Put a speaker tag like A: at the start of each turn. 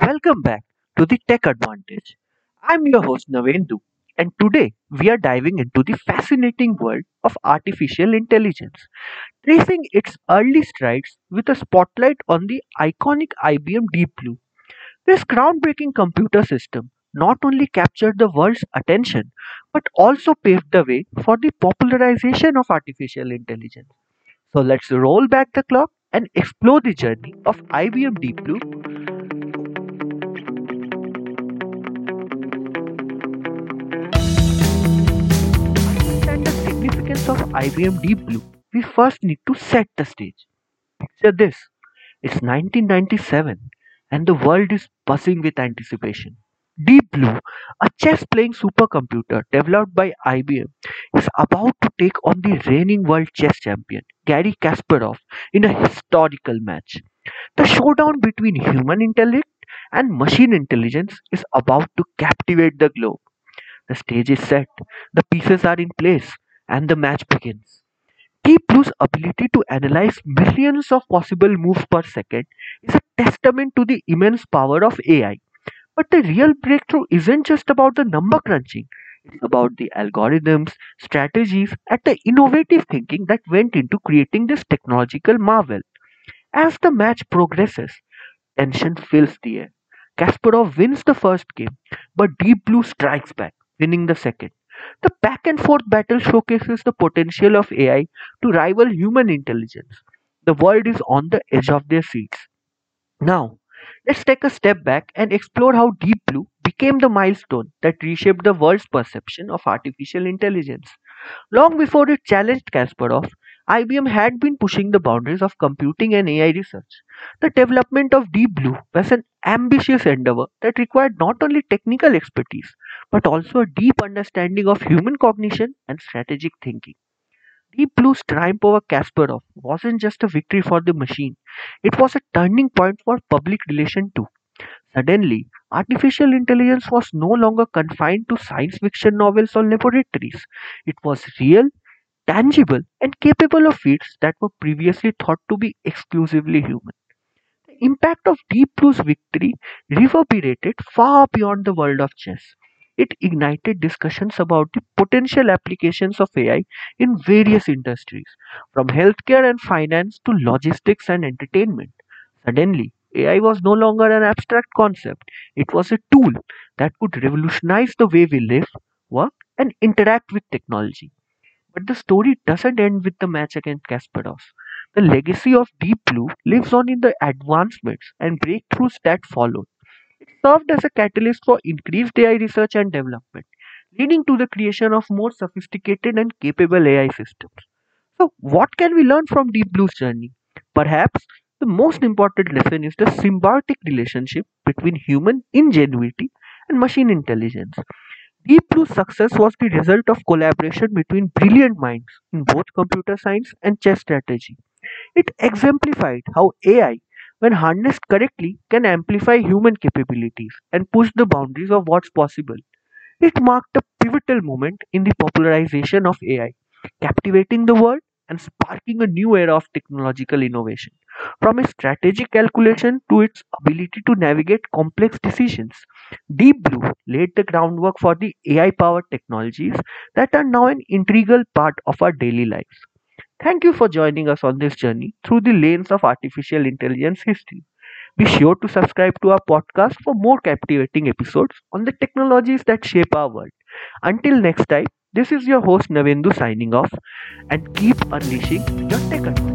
A: Welcome back to the Tech Advantage. I'm your host Navendu, and today we are diving into the fascinating world of artificial intelligence, tracing its early strides with a spotlight on the iconic IBM Deep Blue. This groundbreaking computer system not only captured the world's attention but also paved the way for the popularization of artificial intelligence. So let's roll back the clock and explore the journey of IBM Deep Blue IBM Deep Blue, we first need to set the stage. Picture this it's 1997 and the world is buzzing with anticipation. Deep Blue, a chess playing supercomputer developed by IBM, is about to take on the reigning world chess champion, Garry Kasparov, in a historical match. The showdown between human intellect and machine intelligence is about to captivate the globe. The stage is set, the pieces are in place, and the match begins. Deep Blue's ability to analyze millions of possible moves per second is a testament to the immense power of AI. But the real breakthrough isn't just about the number crunching, it's about the algorithms, strategies, and the innovative thinking that went into creating this technological marvel. As the match progresses, tension fills the air. Kasparov wins the first game, but Deep Blue strikes back, winning the second. The back and forth battle showcases the potential of AI to rival human intelligence. The world is on the edge of their seats. Now, let's take a step back and explore how Deep Blue became the milestone that reshaped the world's perception of artificial intelligence. Long before it challenged Kasparov, IBM had been pushing the boundaries of computing and AI research. The development of Deep Blue was an ambitious endeavor that required not only technical expertise but also a deep understanding of human cognition and strategic thinking. Deep Blue's triumph over Kasparov wasn't just a victory for the machine, it was a turning point for public relation too. Suddenly, artificial intelligence was no longer confined to science fiction novels or laboratories. It was real, tangible, and capable of feats that were previously thought to be exclusively human. The impact of Deep Blue's victory reverberated far beyond the world of chess. It ignited discussions about the potential applications of AI in various industries, from healthcare and finance to logistics and entertainment. Suddenly, AI was no longer an abstract concept, it was a tool that could revolutionize the way we live, work, and interact with technology. But the story doesn't end with the match against Kasparov. The legacy of Deep Blue lives on in the advancements and breakthroughs that followed. It served as a catalyst for increased AI research and development, leading to the creation of more sophisticated and capable AI systems. So, what can we learn from Deep Blue's journey? Perhaps the most important lesson is the symbiotic relationship between human ingenuity and machine intelligence. Deep Blue's success was the result of collaboration between brilliant minds in both computer science and chess strategy. It exemplified how AI, when harnessed correctly, can amplify human capabilities and push the boundaries of what's possible. It marked a pivotal moment in the popularization of AI, captivating the world and sparking a new era of technological innovation. From its strategic calculation to its ability to navigate complex decisions, Deep Blue laid the groundwork for the AI powered technologies that are now an integral part of our daily lives. Thank you for joining us on this journey through the lanes of artificial intelligence history. Be sure to subscribe to our podcast for more captivating episodes on the technologies that shape our world. Until next time, this is your host Navendu signing off and keep unleashing your tech.